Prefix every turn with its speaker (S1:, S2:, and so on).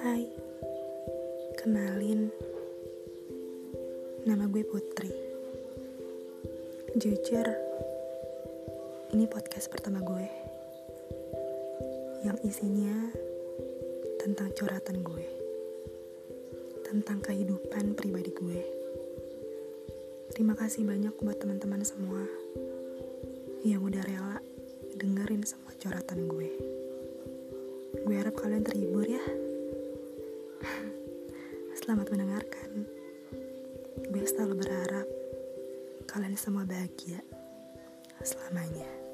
S1: Hai, kenalin, nama gue Putri. Jujur, ini podcast pertama gue yang isinya tentang curhatan gue, tentang kehidupan pribadi gue. Terima kasih banyak buat teman-teman semua yang udah rela dengerin semua curhatan gue. Gue harap kalian terhibur ya. Selamat mendengarkan. Gue selalu berharap kalian semua bahagia selamanya.